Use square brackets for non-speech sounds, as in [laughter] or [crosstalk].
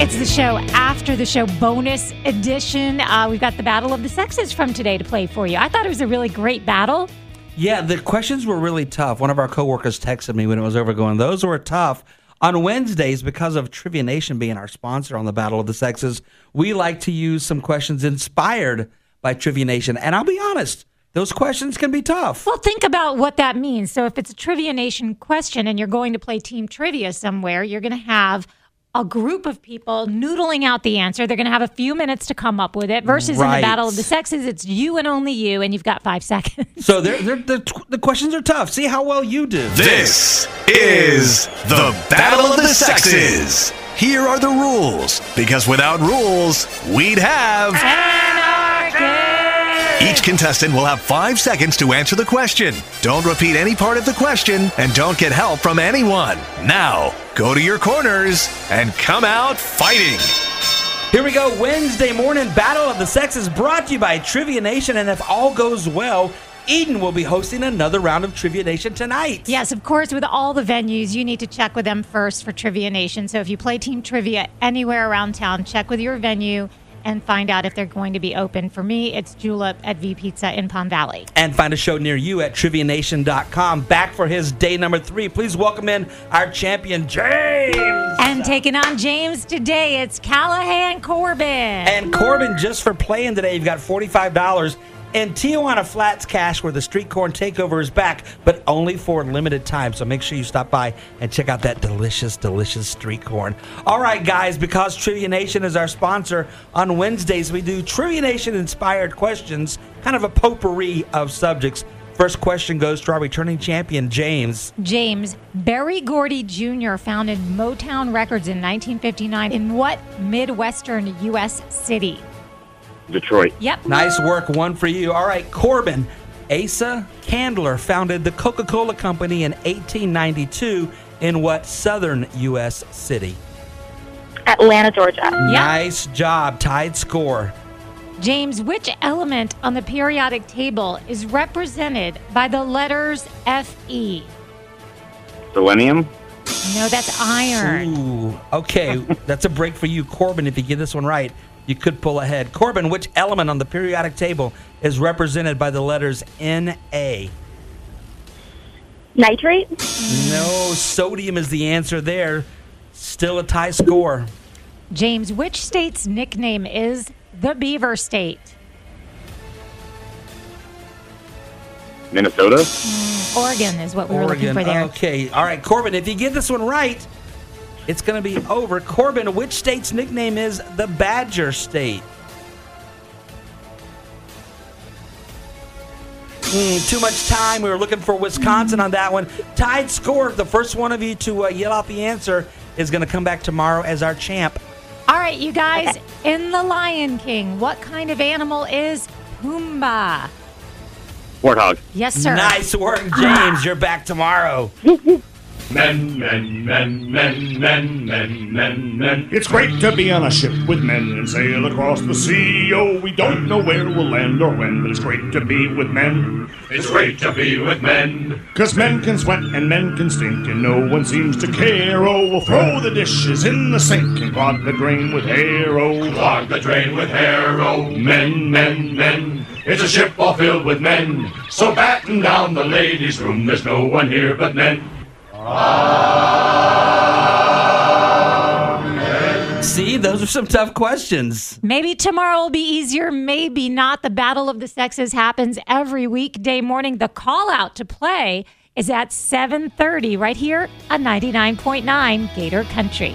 It's the show after the show bonus edition. Uh, we've got the Battle of the Sexes from today to play for you. I thought it was a really great battle. Yeah, the questions were really tough. One of our coworkers texted me when it was over going, those were tough. On Wednesdays, because of Trivia Nation being our sponsor on the Battle of the Sexes, we like to use some questions inspired by Trivia Nation. And I'll be honest, those questions can be tough. Well, think about what that means. So, if it's a Trivia Nation question and you're going to play team trivia somewhere, you're going to have a group of people noodling out the answer. They're going to have a few minutes to come up with it. Versus in the Battle of the Sexes, it's you and only you, and you've got five [laughs] seconds. So they're, they're, the, the questions are tough. See how well you do. This is the Battle of the Sexes. Here are the rules, because without rules, we'd have. Ah! Each contestant will have five seconds to answer the question. Don't repeat any part of the question, and don't get help from anyone. Now, go to your corners and come out fighting. Here we go. Wednesday morning Battle of the Sexes brought to you by Trivia Nation. And if all goes well, Eden will be hosting another round of Trivia Nation tonight. Yes, of course, with all the venues, you need to check with them first for Trivia Nation. So if you play team trivia anywhere around town, check with your venue and find out if they're going to be open. For me, it's Julep at V Pizza in Palm Valley. And find a show near you at trivianation.com. Back for his day number three. Please welcome in our champion, James. And taking on James today, it's Callahan Corbin. And Corbin, just for playing today, you've got $45 in Tijuana Flats Cash where the Street Corn Takeover is back, but only for a limited time. So make sure you stop by and check out that delicious, delicious street corn. All right, guys, because Trivia Nation is our sponsor, on Wednesdays we do Trivia Nation inspired questions, kind of a potpourri of subjects. First question goes to our returning champion, James. James Berry Gordy Jr. founded Motown Records in 1959 in what Midwestern U.S. city? Detroit. Yep. Nice work, one for you. All right, Corbin. Asa Candler founded the Coca Cola Company in 1892 in what southern U.S. city? Atlanta, Georgia. Nice job. Tied score. James, which element on the periodic table is represented by the letters Fe? Selenium. No, that's iron. Ooh, okay. [laughs] That's a break for you, Corbin. If you get this one right, you could pull ahead. Corbin, which element on the periodic table is represented by the letters Na? Nitrate. No, sodium is the answer there. Still a tie score. James, which state's nickname is the Beaver State? Minnesota. Mm, Oregon is what we were looking for there. Okay. All right, Corbin, if you get this one right, it's going to be over. Corbin, which state's nickname is the Badger State? Hmm, too much time. We were looking for Wisconsin on that one. Tied score. The first one of you to uh, yell out the answer is going to come back tomorrow as our champ. All right, you guys, in The Lion King, what kind of animal is Pumbaa? Warthog. Yes, sir. Nice work, James. You're back tomorrow. [laughs] Men, men, men, men, men, men, men, men. It's great to be on a ship with men and sail across the sea. Oh, we don't know where we'll land or when, but it's great to be with men. It's great to be with men. Cause men can sweat and men can stink, and no one seems to care. Oh, we'll throw the dishes in the sink and clog the drain with hair. Oh, Clog the drain with hair, oh, men, men, men. It's a ship all filled with men. So batten down the ladies' room, there's no one here but men. See, those are some tough questions. Maybe tomorrow will be easier, maybe not. The Battle of the Sexes happens every weekday morning. The call out to play is at 7:30 right here on 99.9 Gator Country.